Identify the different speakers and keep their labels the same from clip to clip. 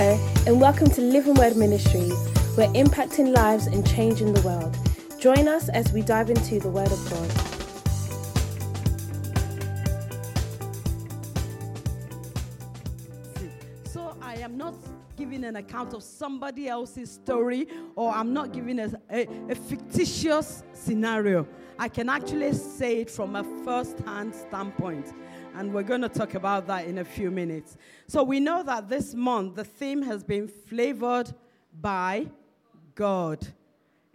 Speaker 1: Hello, and welcome to Living Word Ministries. We're impacting lives and changing the world. Join us as we dive into the Word of God.
Speaker 2: So I am not giving an account of somebody else's story, or I'm not giving a, a, a fictitious scenario. I can actually say it from a first hand standpoint. And we're going to talk about that in a few minutes. So we know that this month the theme has been flavored by God.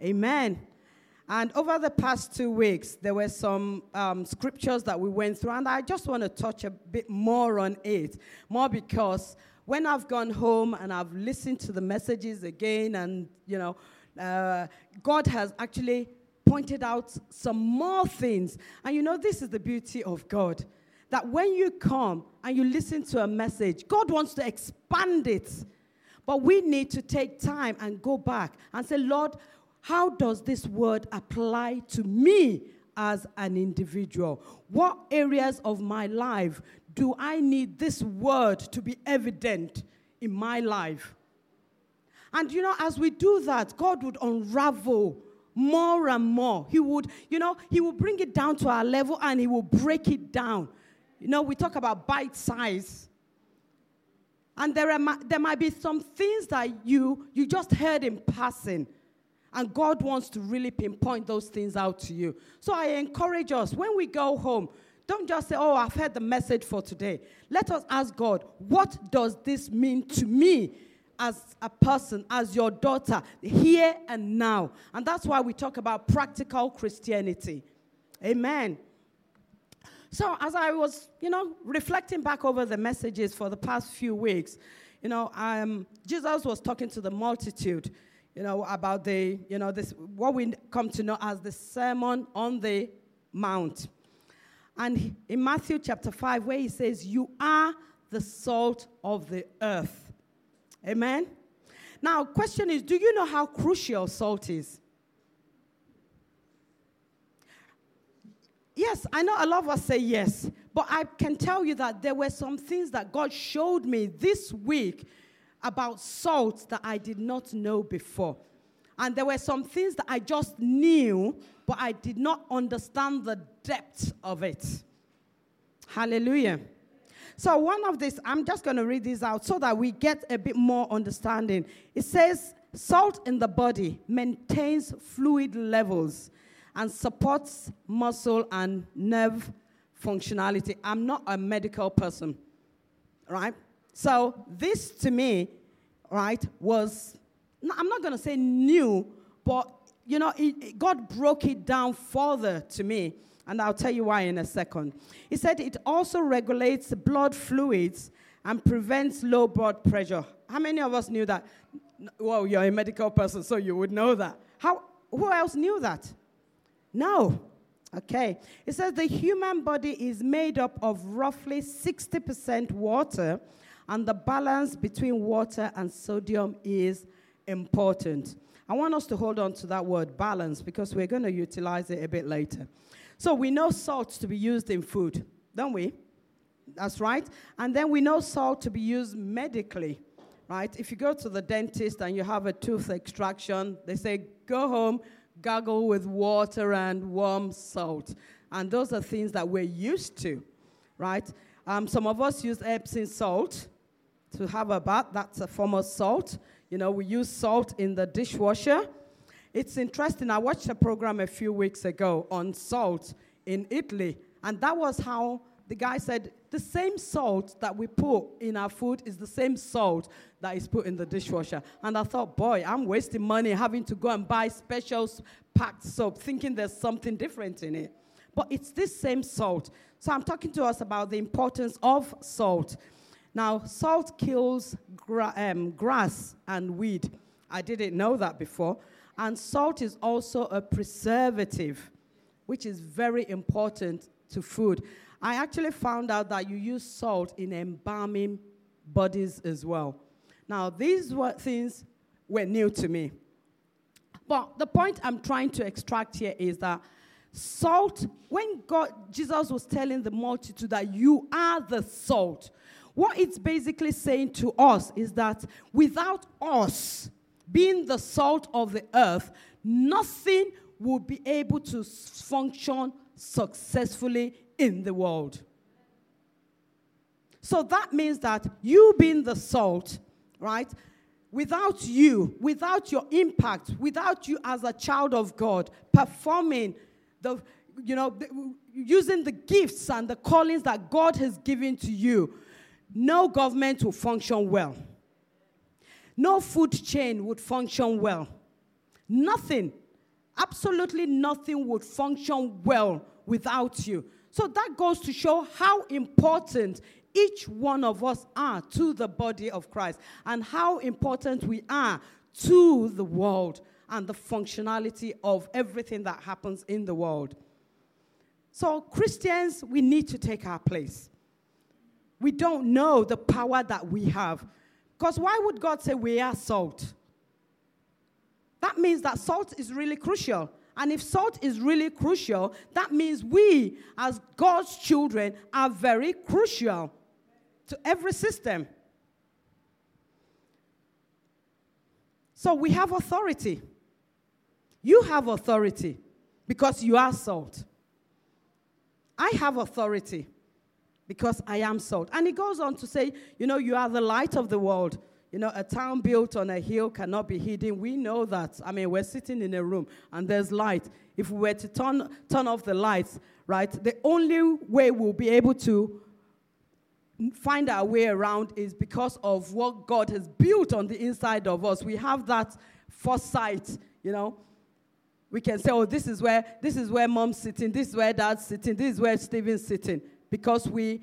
Speaker 2: Amen. And over the past two weeks, there were some um, scriptures that we went through, and I just want to touch a bit more on it. More because when I've gone home and I've listened to the messages again, and you know, uh, God has actually pointed out some more things. And you know, this is the beauty of God that when you come and you listen to a message, God wants to expand it. But we need to take time and go back and say, Lord, how does this word apply to me as an individual? What areas of my life do I need this word to be evident in my life? And you know, as we do that, God would unravel more and more. He would, you know, He will bring it down to our level and He will break it down. You know, we talk about bite size. And there, are, there might be some things that you, you just heard in passing. And God wants to really pinpoint those things out to you. So I encourage us when we go home, don't just say, Oh, I've heard the message for today. Let us ask God, What does this mean to me as a person, as your daughter, here and now? And that's why we talk about practical Christianity. Amen. So as I was, you know, reflecting back over the messages for the past few weeks, you know, um, Jesus was talking to the multitude, you know, about the, you know, this what we come to know as the Sermon on the Mount. And in Matthew chapter 5, where he says, You are the salt of the earth. Amen? Now, question is, do you know how crucial salt is? Yes, I know a lot of us say yes, but I can tell you that there were some things that God showed me this week about salt that I did not know before. And there were some things that I just knew, but I did not understand the depth of it. Hallelujah. So, one of these, I'm just going to read this out so that we get a bit more understanding. It says, Salt in the body maintains fluid levels and supports muscle and nerve functionality. I'm not a medical person, right? So this to me, right, was, I'm not going to say new, but, you know, it, it, God broke it down further to me. And I'll tell you why in a second. He said it also regulates blood fluids and prevents low blood pressure. How many of us knew that? Well, you're a medical person, so you would know that. How, who else knew that? No. Okay. It says the human body is made up of roughly 60% water, and the balance between water and sodium is important. I want us to hold on to that word balance because we're going to utilize it a bit later. So we know salt to be used in food, don't we? That's right. And then we know salt to be used medically, right? If you go to the dentist and you have a tooth extraction, they say, go home, gargle with water and warm salt. And those are things that we're used to, right? Um, some of us use Epsom salt to have a bath. That's a form of salt. You know, we use salt in the dishwasher. It's interesting. I watched a program a few weeks ago on salt in Italy, and that was how the guy said the same salt that we put in our food is the same salt that is put in the dishwasher. And I thought, boy, I'm wasting money having to go and buy special packed soap, thinking there's something different in it. But it's this same salt. So I'm talking to us about the importance of salt. Now, salt kills gra- um, grass and weed. I didn't know that before. And salt is also a preservative, which is very important to food. I actually found out that you use salt in embalming bodies as well. Now, these were things were new to me. But the point I'm trying to extract here is that salt, when God, Jesus was telling the multitude that you are the salt, What it's basically saying to us is that without us being the salt of the earth, nothing would be able to function successfully in the world. So that means that you being the salt, right? Without you, without your impact, without you as a child of God performing the, you know, using the gifts and the callings that God has given to you, no government will function well. No food chain would function well. Nothing, absolutely nothing would function well without you. So that goes to show how important each one of us are to the body of Christ and how important we are to the world and the functionality of everything that happens in the world. So, Christians, we need to take our place. We don't know the power that we have. Because why would God say we are salt? That means that salt is really crucial. And if salt is really crucial, that means we, as God's children, are very crucial to every system. So we have authority. You have authority because you are salt. I have authority because I am salt. And he goes on to say, you know, you are the light of the world. You know, a town built on a hill cannot be hidden. We know that. I mean, we're sitting in a room and there's light. If we were to turn, turn off the lights, right, the only way we'll be able to find our way around is because of what God has built on the inside of us. We have that foresight, you know. We can say, oh, this is where this is where mom's sitting, this is where dad's sitting, this is where Stephen's sitting, because we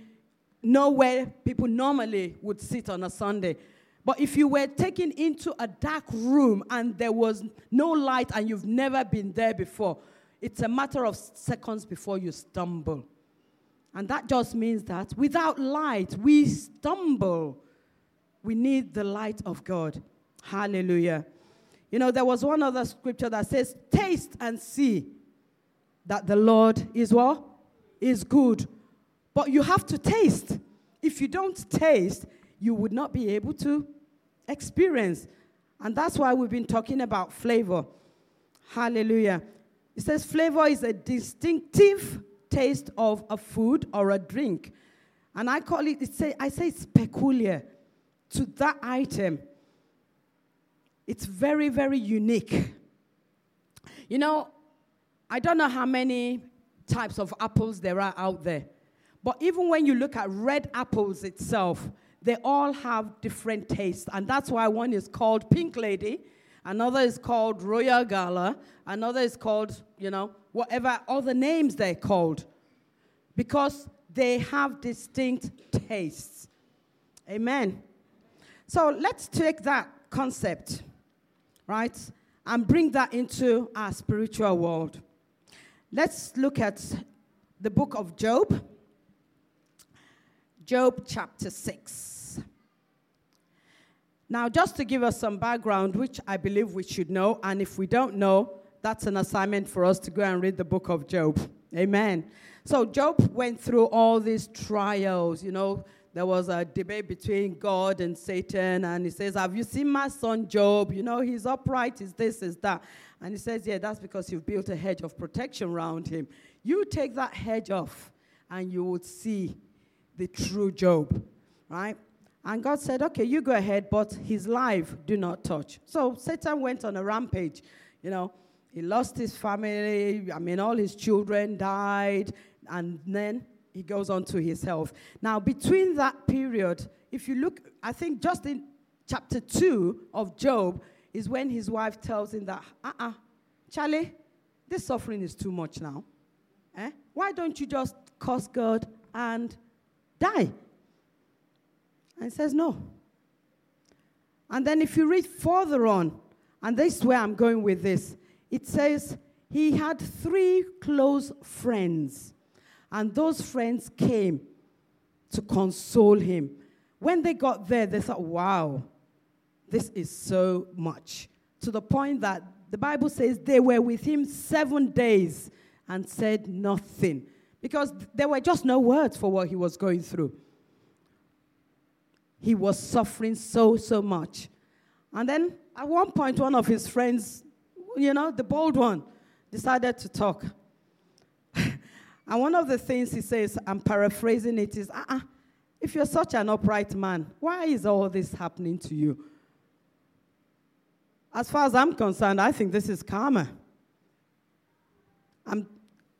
Speaker 2: know where people normally would sit on a Sunday. But if you were taken into a dark room and there was no light and you've never been there before, it's a matter of seconds before you stumble. And that just means that without light, we stumble. We need the light of God. Hallelujah. You know, there was one other scripture that says, Taste and see that the Lord is what? Is good. But you have to taste. If you don't taste, you would not be able to experience. And that's why we've been talking about flavor. Hallelujah. It says flavor is a distinctive taste of a food or a drink. And I call it, it say, I say it's peculiar to that item. It's very, very unique. You know, I don't know how many types of apples there are out there. But even when you look at red apples itself, they all have different tastes. And that's why one is called Pink Lady, another is called Royal Gala, another is called, you know, whatever other names they're called, because they have distinct tastes. Amen. So let's take that concept, right, and bring that into our spiritual world. Let's look at the book of Job, Job chapter 6. Now, just to give us some background, which I believe we should know, and if we don't know, that's an assignment for us to go and read the book of Job. Amen. So, Job went through all these trials. You know, there was a debate between God and Satan, and he says, Have you seen my son Job? You know, he's upright, he's this, is that. And he says, Yeah, that's because you've built a hedge of protection around him. You take that hedge off, and you would see the true Job, right? And God said, Okay, you go ahead, but his life do not touch. So Satan went on a rampage, you know. He lost his family. I mean, all his children died. And then he goes on to his health. Now, between that period, if you look, I think just in chapter 2 of Job is when his wife tells him that, uh uh-uh, uh, Charlie, this suffering is too much now. Eh? Why don't you just curse God and die? And says, no. And then if you read further on, and this is where I'm going with this, it says he had three close friends, and those friends came to console him. When they got there, they thought, wow, this is so much. To the point that the Bible says they were with him seven days and said nothing because there were just no words for what he was going through. He was suffering so, so much. And then at one point, one of his friends, you know, the bold one, decided to talk. and one of the things he says, I'm paraphrasing it, is, uh-uh, if you're such an upright man, why is all this happening to you? As far as I'm concerned, I think this is karma. I'm,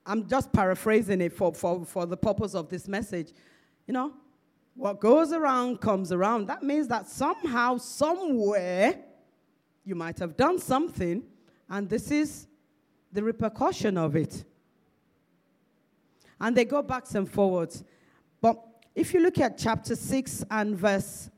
Speaker 2: I'm just paraphrasing it for, for, for the purpose of this message. You know, what goes around comes around. That means that somehow, somewhere, you might have done something, and this is the repercussion of it. And they go backs and forwards. But if you look at chapter 6 and verse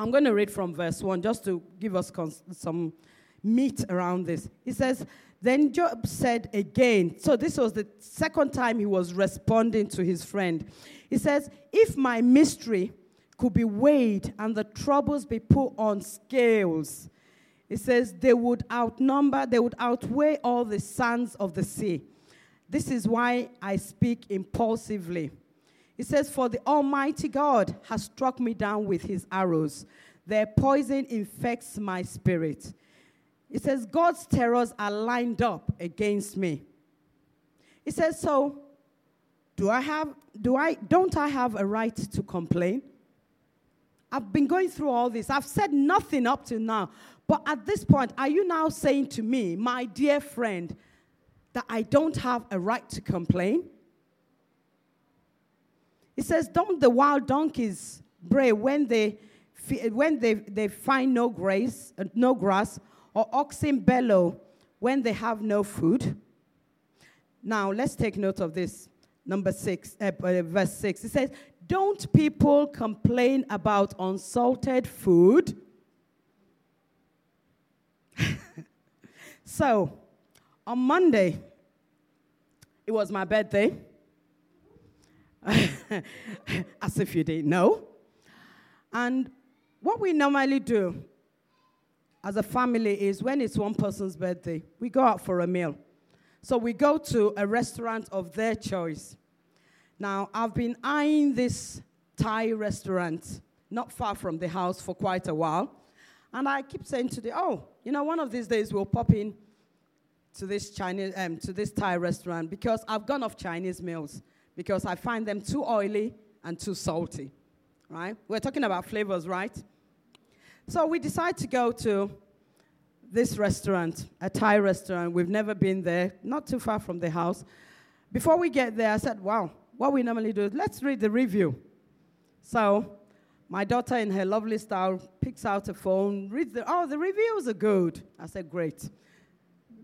Speaker 2: I'm going to read from verse 1 just to give us cons- some meat around this. He says, Then Job said again, so this was the second time he was responding to his friend. He says, If my mystery could be weighed and the troubles be put on scales, he says, they would outnumber, they would outweigh all the sands of the sea. This is why I speak impulsively. He says, For the Almighty God has struck me down with his arrows. Their poison infects my spirit. It says, God's terrors are lined up against me. It says, So do I have, do I, don't I have a right to complain? I've been going through all this. I've said nothing up to now. But at this point, are you now saying to me, my dear friend, that I don't have a right to complain? It says, Don't the wild donkeys bray when they, when they, they find no grace, uh, no grass, or oxen bellow when they have no food? Now, let's take note of this. Number six, uh, verse six. It says, Don't people complain about unsalted food? so, on Monday, it was my birthday. as if you didn't know. And what we normally do as a family is when it's one person's birthday, we go out for a meal. So we go to a restaurant of their choice. Now, I've been eyeing this Thai restaurant not far from the house for quite a while. And I keep saying to the, oh, you know, one of these days we'll pop in to this Chinese, um, to this Thai restaurant because I've gone off Chinese meals because I find them too oily and too salty, right? We're talking about flavors, right? So we decide to go to this restaurant, a Thai restaurant. We've never been there, not too far from the house. Before we get there, I said, wow, what we normally do is let's read the review. So my daughter, in her lovely style, picks out a phone, reads the, oh, the reviews are good. I said, great.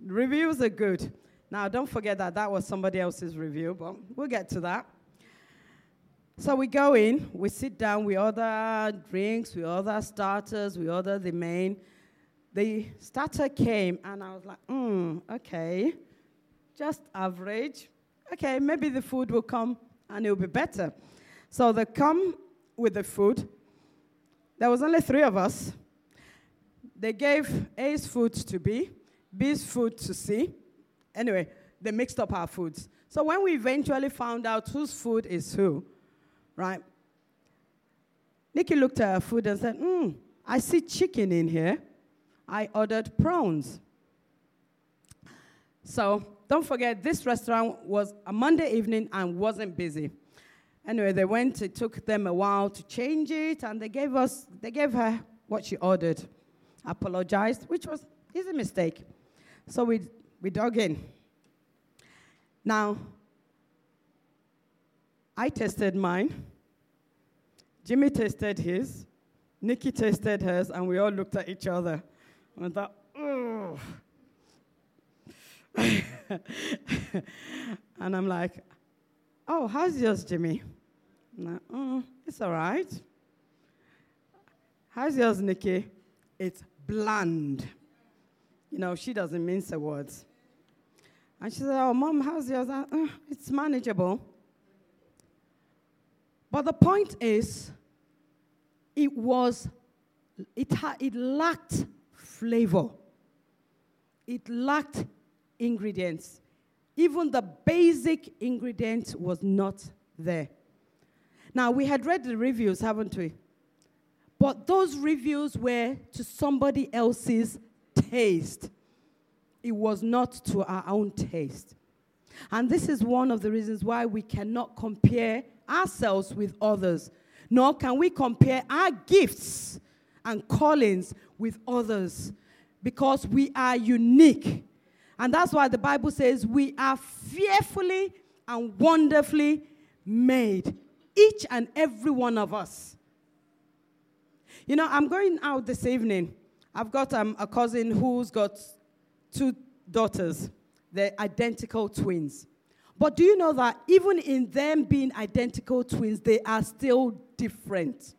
Speaker 2: Reviews are good. Now, don't forget that that was somebody else's review, but we'll get to that. So we go in, we sit down, we order drinks, we order starters, we order the main. The starter came, and I was like, hmm, okay, just average. Okay, maybe the food will come and it'll be better. So they come with the food. There was only three of us. They gave A's food to B, B's food to C, Anyway, they mixed up our foods. So when we eventually found out whose food is who, right? Nikki looked at her food and said, Hmm, I see chicken in here. I ordered prawns. So don't forget, this restaurant was a Monday evening and wasn't busy. Anyway, they went, it took them a while to change it, and they gave us, they gave her what she ordered. Apologized, which was his mistake. So we we dug in. Now, I tested mine. Jimmy tested his. Nikki tested hers, and we all looked at each other and thought, oh. and I'm like, oh, how's yours, Jimmy? Like, oh, it's all right. How's yours, Nikki? It's bland. You know, she doesn't mince her words. And she said, Oh, mom, how's yours? Uh, it's manageable. But the point is, it was, it, ha- it lacked flavor. It lacked ingredients. Even the basic ingredient was not there. Now, we had read the reviews, haven't we? But those reviews were to somebody else's taste. It was not to our own taste. And this is one of the reasons why we cannot compare ourselves with others, nor can we compare our gifts and callings with others because we are unique. And that's why the Bible says we are fearfully and wonderfully made, each and every one of us. You know, I'm going out this evening. I've got um, a cousin who's got two daughters. They're identical twins. But do you know that even in them being identical twins, they are still different?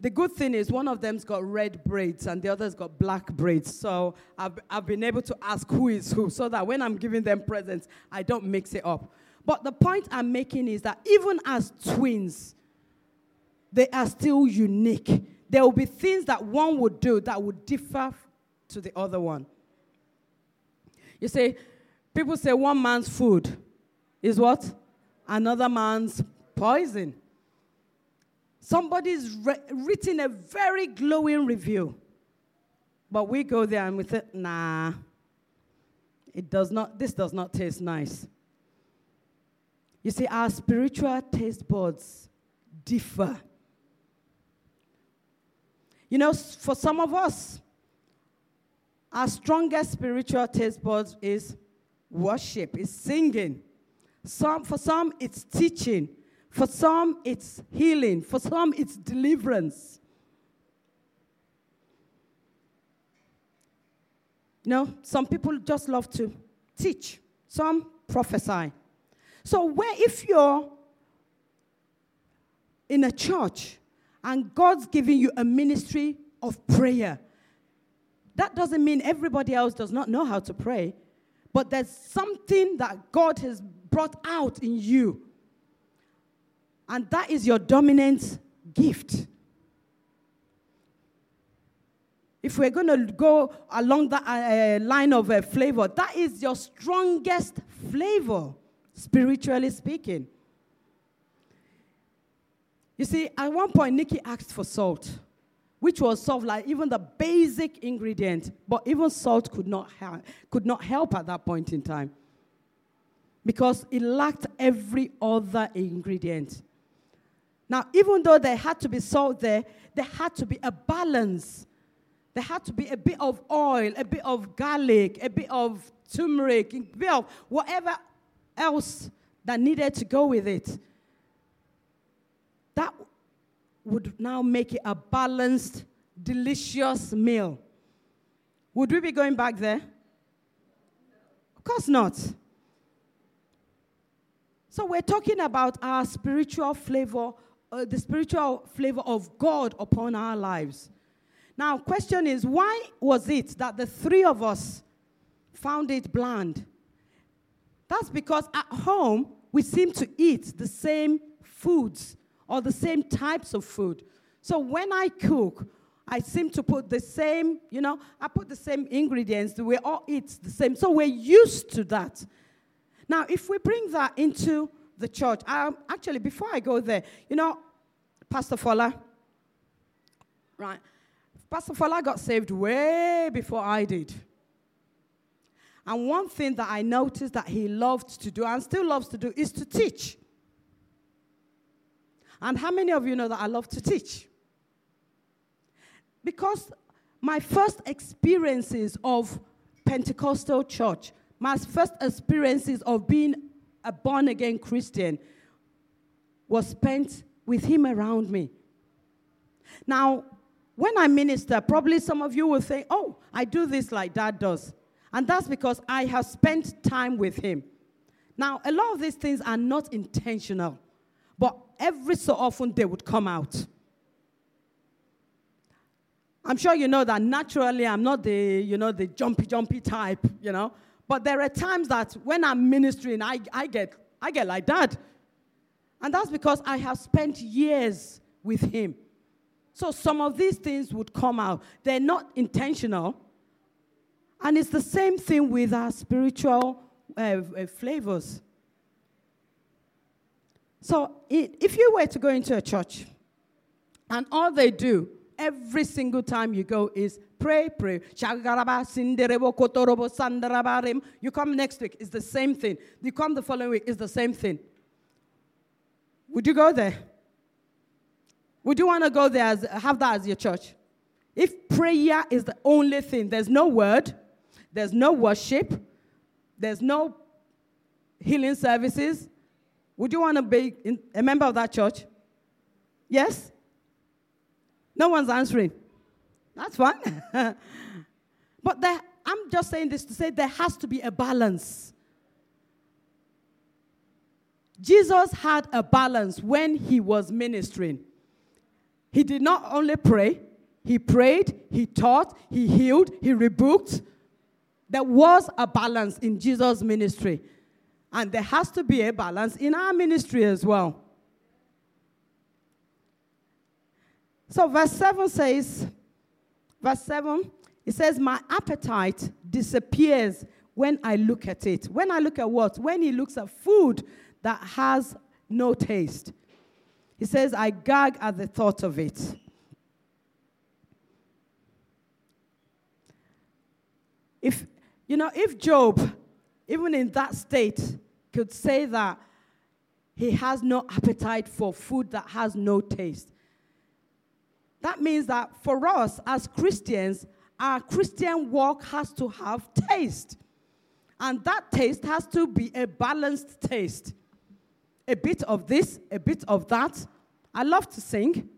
Speaker 2: The good thing is, one of them's got red braids and the other's got black braids. So I've, I've been able to ask who is who so that when I'm giving them presents, I don't mix it up. But the point I'm making is that even as twins, they are still unique. There will be things that one would do that would differ to the other one. You say, people say one man's food is what? Another man's poison. Somebody's re- written a very glowing review. But we go there and we say, nah, it does not, this does not taste nice. You see, our spiritual taste buds differ. You know, for some of us, our strongest spiritual taste buds is worship, is singing. Some, for some, it's teaching. For some, it's healing. For some, it's deliverance. You know, some people just love to teach, some prophesy. So, where if you're in a church and God's giving you a ministry of prayer, that doesn't mean everybody else does not know how to pray, but there's something that God has brought out in you and that is your dominant gift. If we're going to go along that uh, line of uh, flavor, that is your strongest flavor, spiritually speaking. You see, at one point, Nikki asked for salt, which was sort of like even the basic ingredient, but even salt could not, ha- could not help at that point in time because it lacked every other ingredient. Now, even though there had to be salt there, there had to be a balance. There had to be a bit of oil, a bit of garlic, a bit of turmeric, a bit of whatever else that needed to go with it. That would now make it a balanced, delicious meal. Would we be going back there? Of course not. So, we're talking about our spiritual flavor uh, the spiritual flavor of God upon our lives. Now, question is, why was it that the three of us found it bland? That's because at home we seem to eat the same foods or the same types of food. So when I cook, I seem to put the same, you know, I put the same ingredients, we all eat the same. So we're used to that. Now, if we bring that into the church. Um, actually, before I go there, you know, Pastor Fola, right? Pastor Fola got saved way before I did. And one thing that I noticed that he loved to do and still loves to do is to teach. And how many of you know that I love to teach? Because my first experiences of Pentecostal church, my first experiences of being a born again Christian was spent with him around me. Now, when I minister, probably some of you will say, Oh, I do this like dad does. And that's because I have spent time with him. Now, a lot of these things are not intentional, but every so often they would come out. I'm sure you know that naturally I'm not the, you know, the jumpy, jumpy type, you know. But there are times that when I'm ministering, I, I, get, I get like that. And that's because I have spent years with him. So some of these things would come out. They're not intentional. And it's the same thing with our spiritual uh, uh, flavors. So if you were to go into a church And all they do every single time you go is pray, pray. You come next week, it's the same thing. You come the following week, it's the same thing. Would you go there? Would you want to go there, as, have that as your church? If prayer is the only thing, there's no word, there's no worship, there's no healing services, would you want to be in, a member of that church? Yes? No one's answering. That's fine. but there, I'm just saying this to say there has to be a balance. Jesus had a balance when he was ministering. He did not only pray, he prayed, he taught, he healed, he rebuked. There was a balance in Jesus' ministry. And there has to be a balance in our ministry as well. So, verse 7 says, verse 7, it says, My appetite disappears when I look at it. When I look at what? When he looks at food that has no taste. He says, I gag at the thought of it. If, you know, if Job, even in that state, could say that he has no appetite for food that has no taste, that means that for us as Christians, our Christian walk has to have taste. And that taste has to be a balanced taste. A bit of this, a bit of that. I love to sing,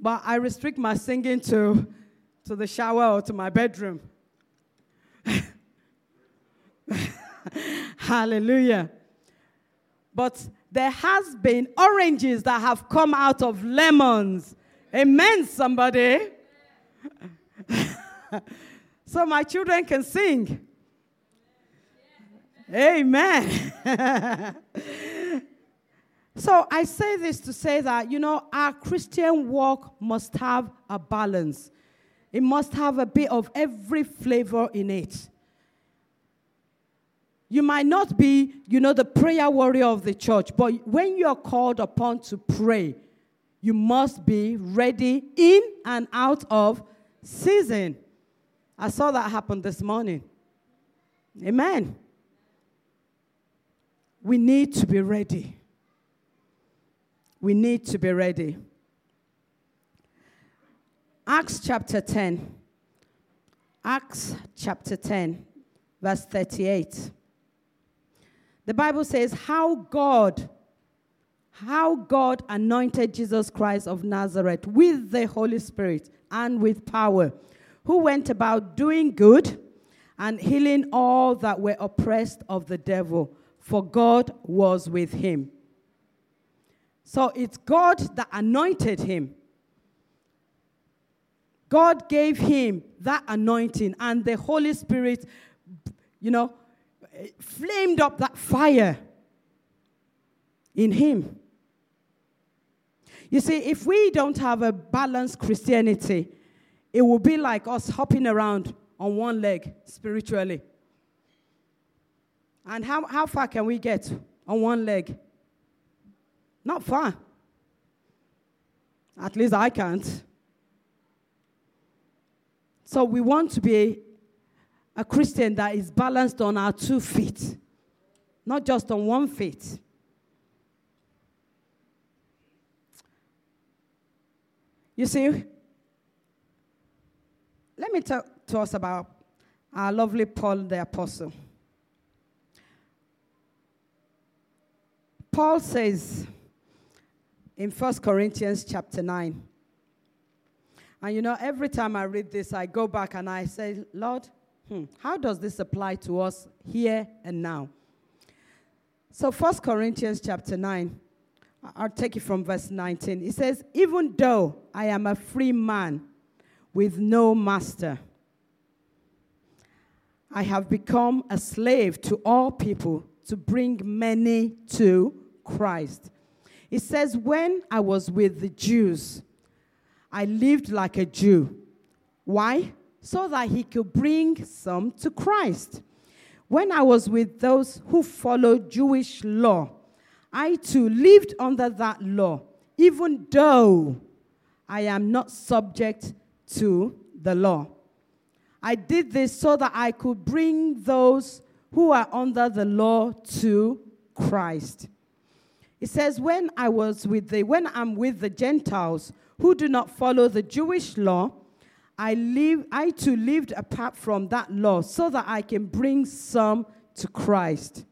Speaker 2: but I restrict my singing to, to the shower or to my bedroom. Hallelujah. But there has been oranges that have come out of lemons. Amen, somebody. so my children can sing. Amen. so I say this to say that, you know, our Christian walk must have a balance. It must have a bit of every flavor in it. You might not be, you know, the prayer warrior of the church, but when you're called upon to pray, you must be ready in and out of season. I saw that happen this morning. Amen. We need to be ready. We need to be ready. Acts chapter 10. Acts chapter 10, verse 38. The Bible says how God how God anointed Jesus Christ of Nazareth with the Holy Spirit and with power, who went about doing good and healing all that were oppressed of the devil, for God was with him. So it's God that anointed him. God gave him that anointing, and the Holy Spirit, you know, flamed up that fire in him. You see, if we don't have a balanced Christianity, it will be like us hopping around on one leg spiritually. And how, how far can we get on one leg? Not far. At least I can't. So we want to be a Christian that is balanced on our two feet, not just on one feet. You see, let me talk to us about our lovely Paul the Apostle. Paul says in 1 Corinthians chapter 9, and you know, every time I read this, I go back and I say, Lord, hmm, how does this apply to us here and now? So, 1 Corinthians chapter 9, I'll take it from verse 19. It says, Even though I am a free man with no master, I have become a slave to all people to bring many to Christ. It says, When I was with the Jews, I lived like a Jew. Why? So that he could bring some to Christ. When I was with those who followed Jewish law, I too lived under that law, even though I am not subject to the law. I did this so that I could bring those who are under the law to Christ. It says, when I was with the, when I'm with the Gentiles who do not follow the Jewish law, I live, I too lived apart from that law so that I can bring some to Christ.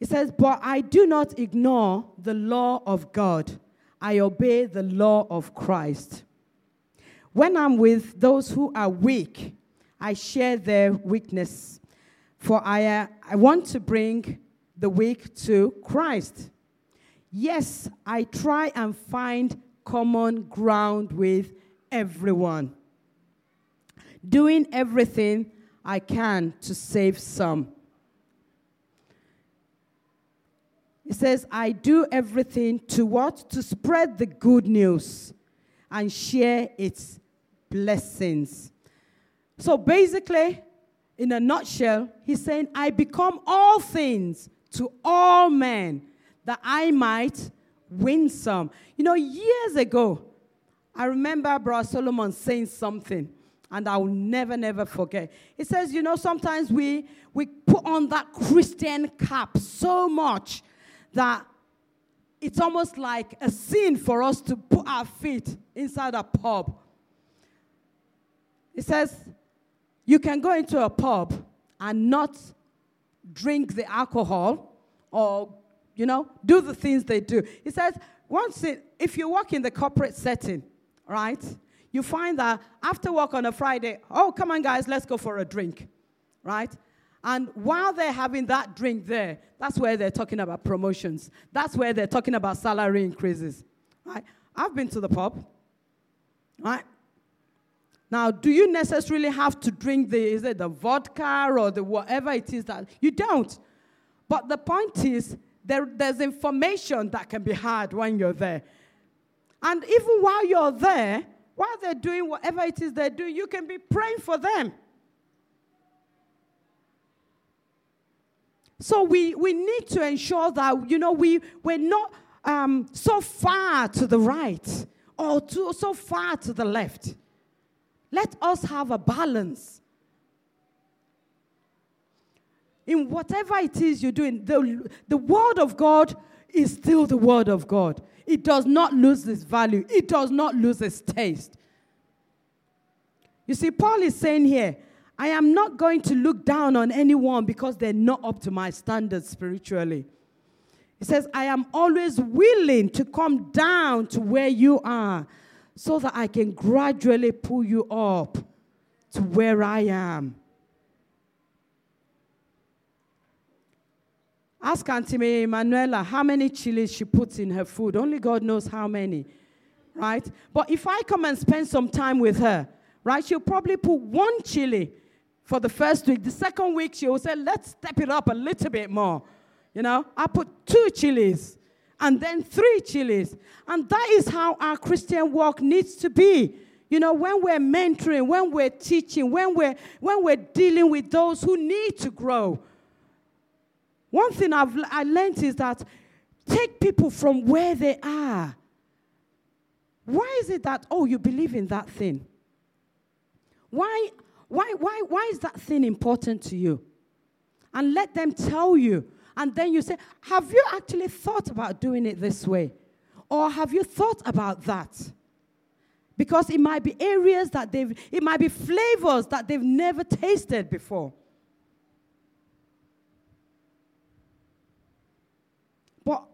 Speaker 2: It says, But I do not ignore the law of God, I obey the law of Christ. When I'm with those who are weak, I share their weakness, for I, uh, I want to bring the weak to Christ. Yes, I try and find common ground with everyone, doing everything I can to save some. It says, I do everything to what? To spread the good news and share its blessings. So basically, in a nutshell, he's saying, I become all things to all men that I might win some. You know, years ago, I remember Brother Solomon saying something, and I'll never, never forget. He says, You know, sometimes we, we put on that Christian cap so much that it's almost like a sin for us to put our feet inside a pub. It says, you can go into a pub and not drink the alcohol or, you know, do the things they do. He says, once it, if you work in the corporate setting, right, you find that after work on a Friday, oh, come on, guys, let's go for a drink, right? And while they're having that drink there, that's where they're talking about promotions. That's where they're talking about salary increases. Right? I've been to the pub. Right? Now, do you necessarily have to drink the is it the vodka or the whatever it is that you don't? But the point is there, there's information that can be had when you're there. And even while you're there, while they're doing whatever it is they're doing, you can be praying for them. So we, we need to ensure that, you know, we, we're not um, so far to the right or too, so far to the left. Let us have a balance. In whatever it is you're doing, the, the Word of God is still the Word of God. It does not lose its value, it does not lose its taste. You see, Paul is saying here, I am not going to look down on anyone because they're not up to my standards spiritually. He says, I am always willing to come down to where you are so that I can gradually pull you up to where I am. Ask Auntie Manuela how many chilies she puts in her food. Only God knows how many, right? But if I come and spend some time with her, right, she'll probably put one chili for the first week. The second week, she will say, let's step it up a little bit more. You know, I put two chilies and then three chilies. And that is how our Christian walk needs to be. You know, when we're mentoring, when we're teaching, when we're, when we're dealing with those who need to grow. One thing I've I learned is that take people from where they are. Why is it that, oh, you believe in that thing? Why why, why, why is that thing important to you? And let them tell you. And then you say, Have you actually thought about doing it this way? Or have you thought about that? Because it might be areas that they've, it might be flavors that they've never tasted before. But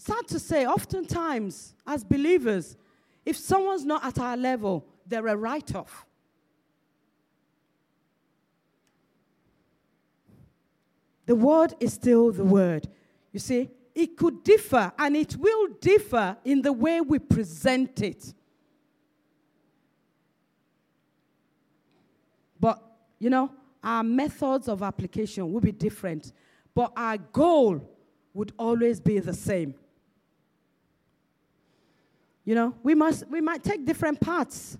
Speaker 2: sad to say, oftentimes as believers, if someone's not at our level, they're a write off. the word is still the word. You see, it could differ and it will differ in the way we present it. But, you know, our methods of application will be different, but our goal would always be the same. You know, we, must, we might take different paths,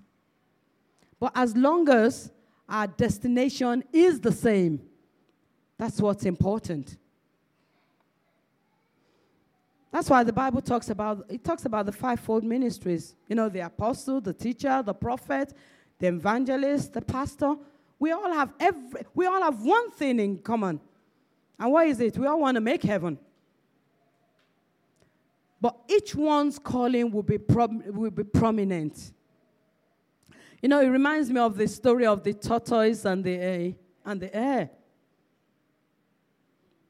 Speaker 2: but as long as our destination is the same, that's what's important. That's why the Bible talks about it talks about the fivefold ministries. You know, the apostle, the teacher, the prophet, the evangelist, the pastor. We all have every we all have one thing in common. And what is it? We all want to make heaven. But each one's calling will be, prom- will be prominent. You know, it reminds me of the story of the tortoise and the, uh, and the hare.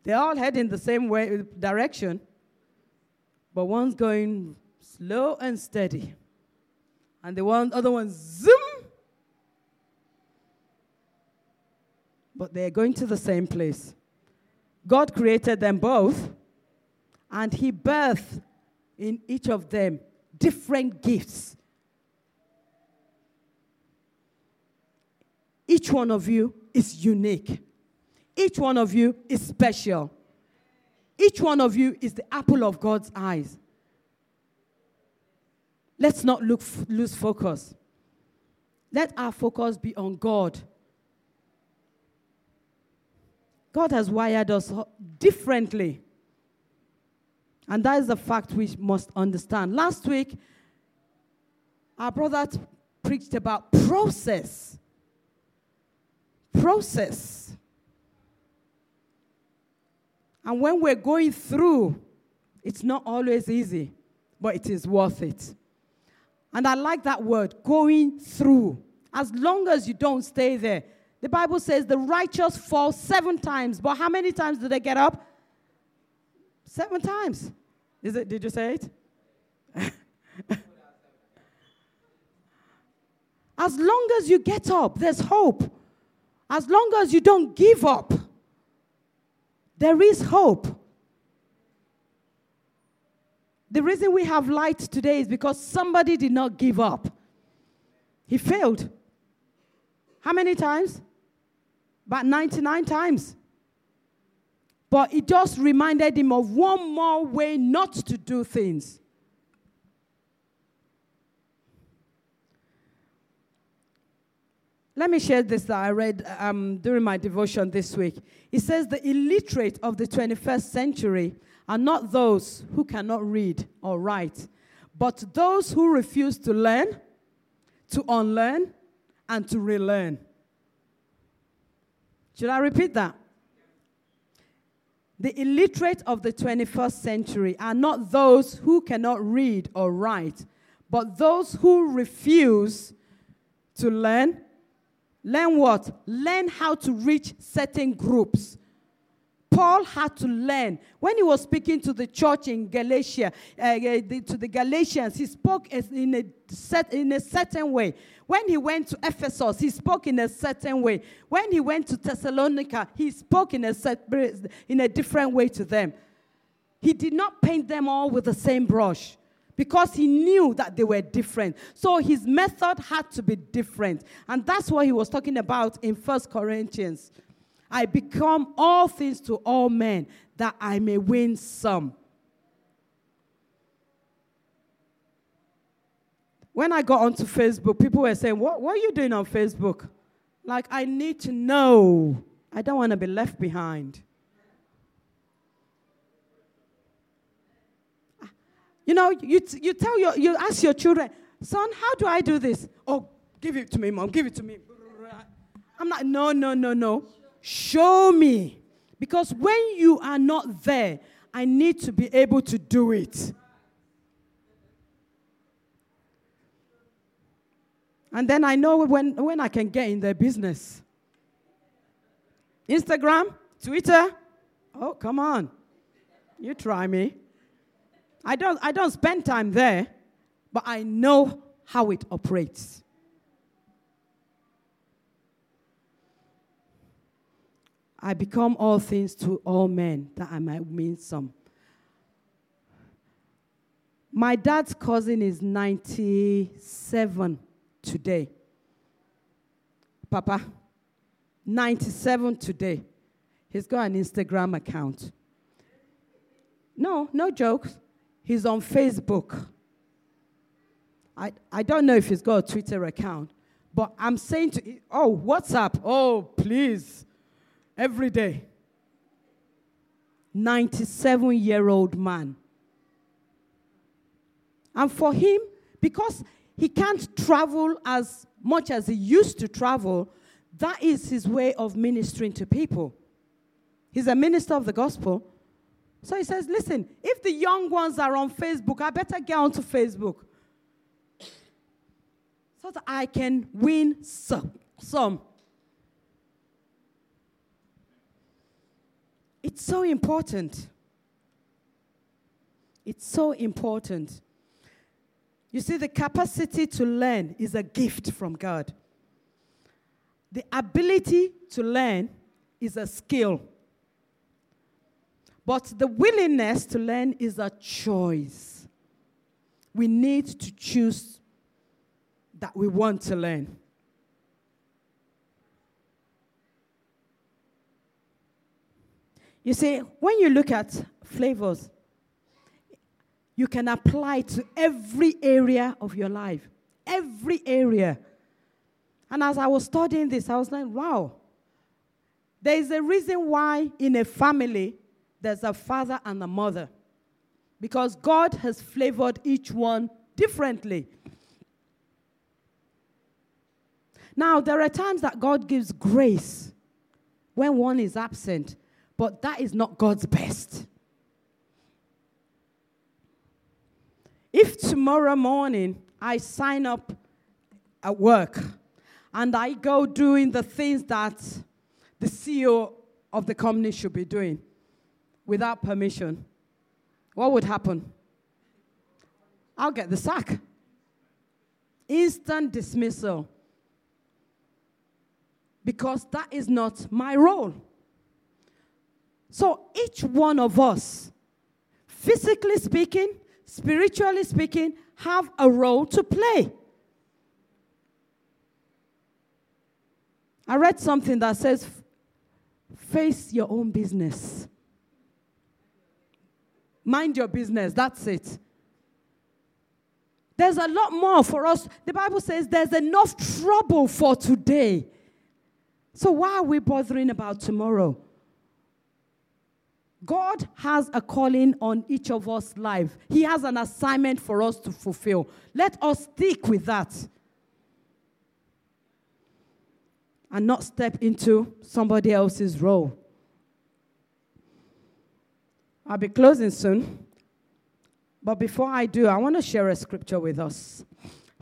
Speaker 2: They all head in the same way, direction, but one's going slow and steady, and the one, other one zoom. But they're going to the same place. God created them both, and He birthed in each of them different gifts. Each one of you is unique. Each one of you is special. Each one of you is the apple of God's eyes. Let's not look, lose focus. Let our focus be on God. God has wired us differently. And that is a fact we must understand. Last week, our brother preached about process. Process. And when we're going through, it's not always easy, but it is worth it. And I like that word, going through. As long as you don't stay there. The Bible says the righteous fall seven times, but how many times do they get up? Seven times. Is it, did you say it? as long as you get up, there's hope. As long as you don't give up, there is hope. The reason we have light today is because somebody did not give up. He failed. How many times? About 99 times. But it just reminded him of one more way not to do things. Let me share this that I read um, during my devotion this week. It says the illiterate of the 21st century are not those who cannot read or write, but those who refuse to learn, to unlearn, and to relearn. Should I repeat that? The illiterate of the 21st century are not those who cannot read or write, but those who refuse to learn, Learn what? Learn how to reach certain groups. Paul had to learn. When he was speaking to the church in Galatia, uh, uh to the Galatians, he spoke in a, set, in a certain way. When he went to Ephesus, he spoke in a certain way. When he went to Thessalonica, he spoke in a, in a different way to them. He did not paint them all with the same brush because he knew that they were different. So his method had to be different. And that's what he was talking about in First Corinthians. I become all things to all men that I may win some. When I got onto Facebook, people were saying, What, what are you doing on Facebook? Like, I need to know. I don't want to be left behind. You know, you, you tell your, you ask your children, son, how do I do this? Oh, give it to me, mom, give it to me. I'm like, no, no, no, no. Show me. Because when you are not there, I need to be able to do it. And then I know when, when I can get in their business. Instagram, Twitter. Oh, come on. You try me. I don't, I don't spend time there, but I know how it operates. I become all things to all men that I might win some. My dad's cousin is 97 today. Papa, 97 today. He's got an Instagram account. No, no jokes. He's on Facebook. I, I don't know if he's got a Twitter account, but I'm saying to oh, WhatsApp, oh, please, every day. 97 year old man. And for him, because he can't travel as much as he used to travel, that is his way of ministering to people. He's a minister of the gospel. So he says, Listen, if the young ones are on Facebook, I better get onto Facebook so that I can win some. some. It's so important. It's so important. You see, the capacity to learn is a gift from God. The ability to learn is a skill. But the willingness to learn is a choice. We need to choose that we want to learn. You see, when you look at flavors, you can apply to every area of your life. Every area. And as I was studying this, I was like, wow. There is a reason why in a family there's a father and a mother. Because God has flavored each one differently. Now, there are times that God gives grace when one is absent, but that is not God's best. If tomorrow morning I sign up at work and I go doing the things that the CEO of the company should be doing without permission, what would happen? I'll get the sack. Instant dismissal. Because that is not my role. So each one of us, physically speaking, spiritually speaking, have a role to play. I read something that says, face your own business. Mind your business. That's it. There's a lot more for us. The Bible says there's enough trouble for today. So why are we bothering about tomorrow? God has a calling on each of us' life. He has an assignment for us to fulfill. Let us stick with that. And not step into somebody else's role. I'll be closing soon. But before I do, I want to share a scripture with us.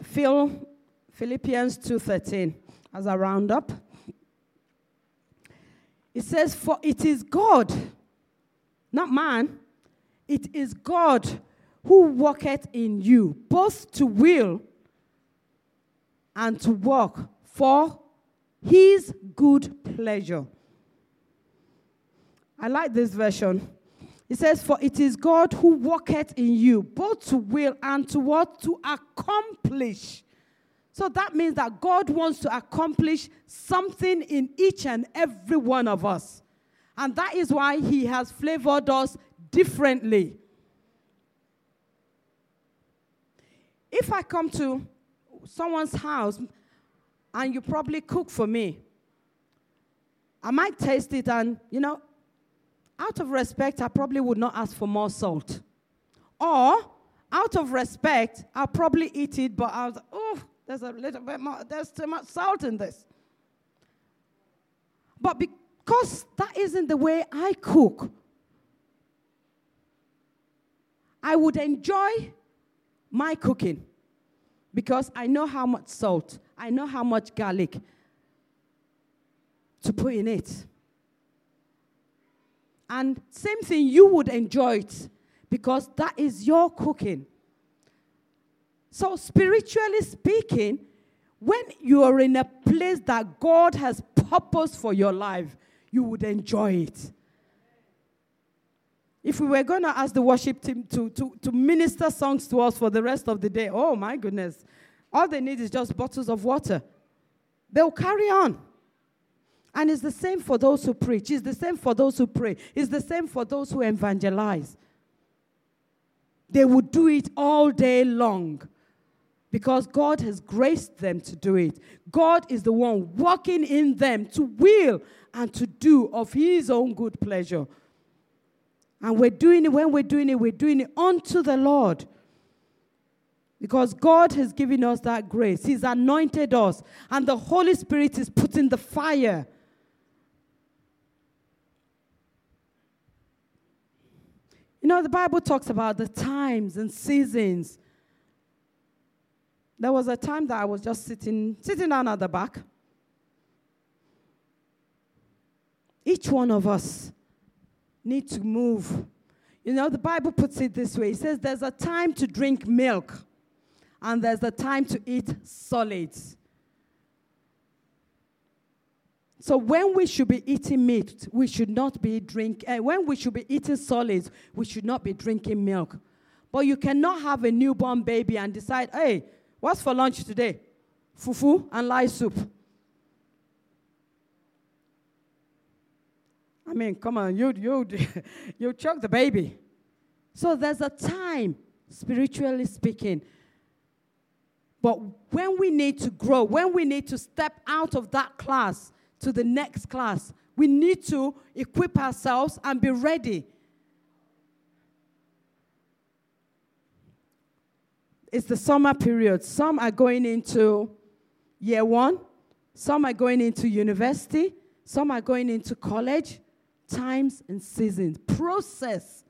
Speaker 2: Phil, Philippians 2:13 as a roundup. It says, For it is God not man. It is God who worketh in you, both to will and to work for his good pleasure. I like this version. It says, For it is God who worketh in you, both to will and to what? To accomplish. So that means that God wants to accomplish something in each and every one of us. And that is why He has flavored us differently. If I come to someone's house and you probably cook for me, I might taste it and, you know, out of respect, I probably would not ask for more salt. Or, out of respect, I'll probably eat it, but I was, oh, there's a little bit more, there's too much salt in this. But be- because that isn't the way I cook. I would enjoy my cooking because I know how much salt, I know how much garlic to put in it. And same thing, you would enjoy it because that is your cooking. So, spiritually speaking, when you are in a place that God has purpose for your life, you would enjoy it. If we were going to ask the worship team to, to, to minister songs to us for the rest of the day, oh my goodness, all they need is just bottles of water. They'll carry on. And it's the same for those who preach, it's the same for those who pray, it's the same for those who evangelize. They would do it all day long because God has graced them to do it. God is the one working in them to will and to do of His own good pleasure. And we're doing it, when we're doing it, we're doing it unto the Lord. Because God has given us that grace. He's anointed us. And the Holy Spirit is putting the fire. You know, the Bible talks about the times and seasons. There was a time that I was just sitting, sitting down at the back. Each one of us need to move. You know, the Bible puts it this way. It says there's a time to drink milk and there's a time to eat solids. So when we should be eating meat, we should not be drinking. Uh, when we should be eating solids, we should not be drinking milk. But you cannot have a newborn baby and decide, hey, what's for lunch today? Fufu and light soup. I mean, come on, you you you choke the baby. So there's a time, spiritually speaking, but when we need to grow, when we need to step out of that class to the next class, we need to equip ourselves and be ready. It's the summer period. Some are going into year one, some are going into university, some are going into college. Times and seasons, process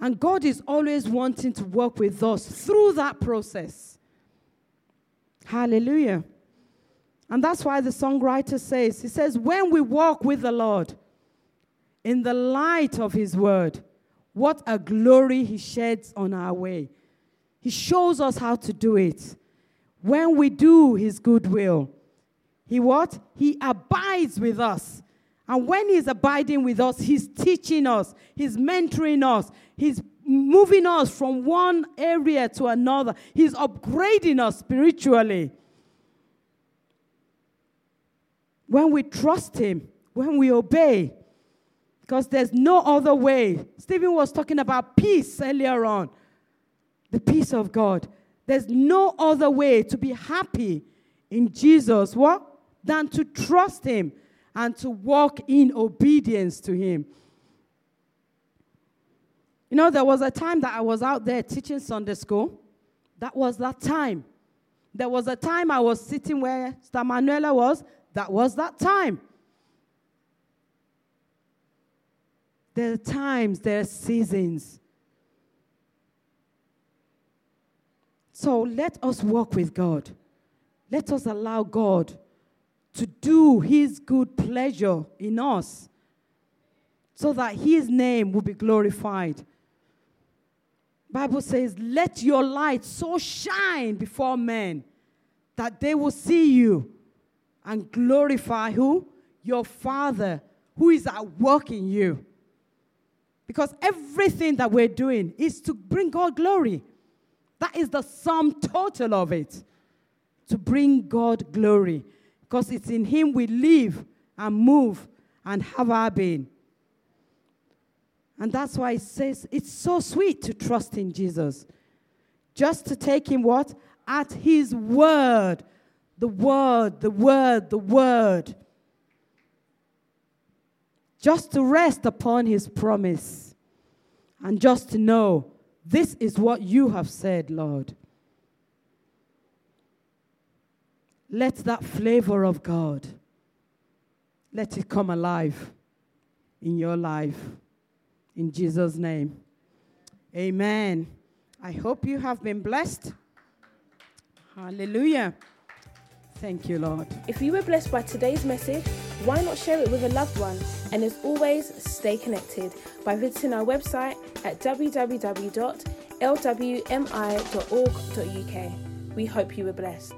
Speaker 2: And God is always wanting to work with us through that process. Hallelujah. And that's why the songwriter says, he says, when we walk with the Lord in the light of his word, what a glory he sheds on our way. He shows us how to do it. When we do his good will, he what? He abides with us. And when He's abiding with us, He's teaching us, He's mentoring us, He's moving us from one area to another, He's upgrading us spiritually. When we trust Him, when we obey, because there's no other way. Stephen was talking about peace earlier on, the peace of God. There's no other way to be happy in Jesus, what? Than to trust Him and to walk in obedience to Him. You know, there was a time that I was out there teaching Sunday school. That was that time. There was a time I was sitting where Star Manuela was. That was that time. There are times, there are seasons. So let us walk with God. Let us allow God to do his good pleasure in us so that his name will be glorified. Bible says, "Let your light so shine before men that they will see you and glorify who? Your Father who is at work in you." Because everything that we're doing is to bring God glory. That is the sum total of it. To bring God glory because it's in Him we live and move and have our being. And that's why it says it's so sweet to trust in Jesus. Just to take Him what? At His word. The word, the word, the word. Just to rest upon His promise. And just to know this is what you have said, Lord. Let that flavor of God, let it come alive in your life. In Jesus' name. Amen. I hope you have been blessed. Hallelujah. Thank you, Lord.
Speaker 1: If you were blessed by today's message, why not share it with a loved one? And as always, stay connected by visiting our website at www.lwmi.org.uk. We hope you were blessed.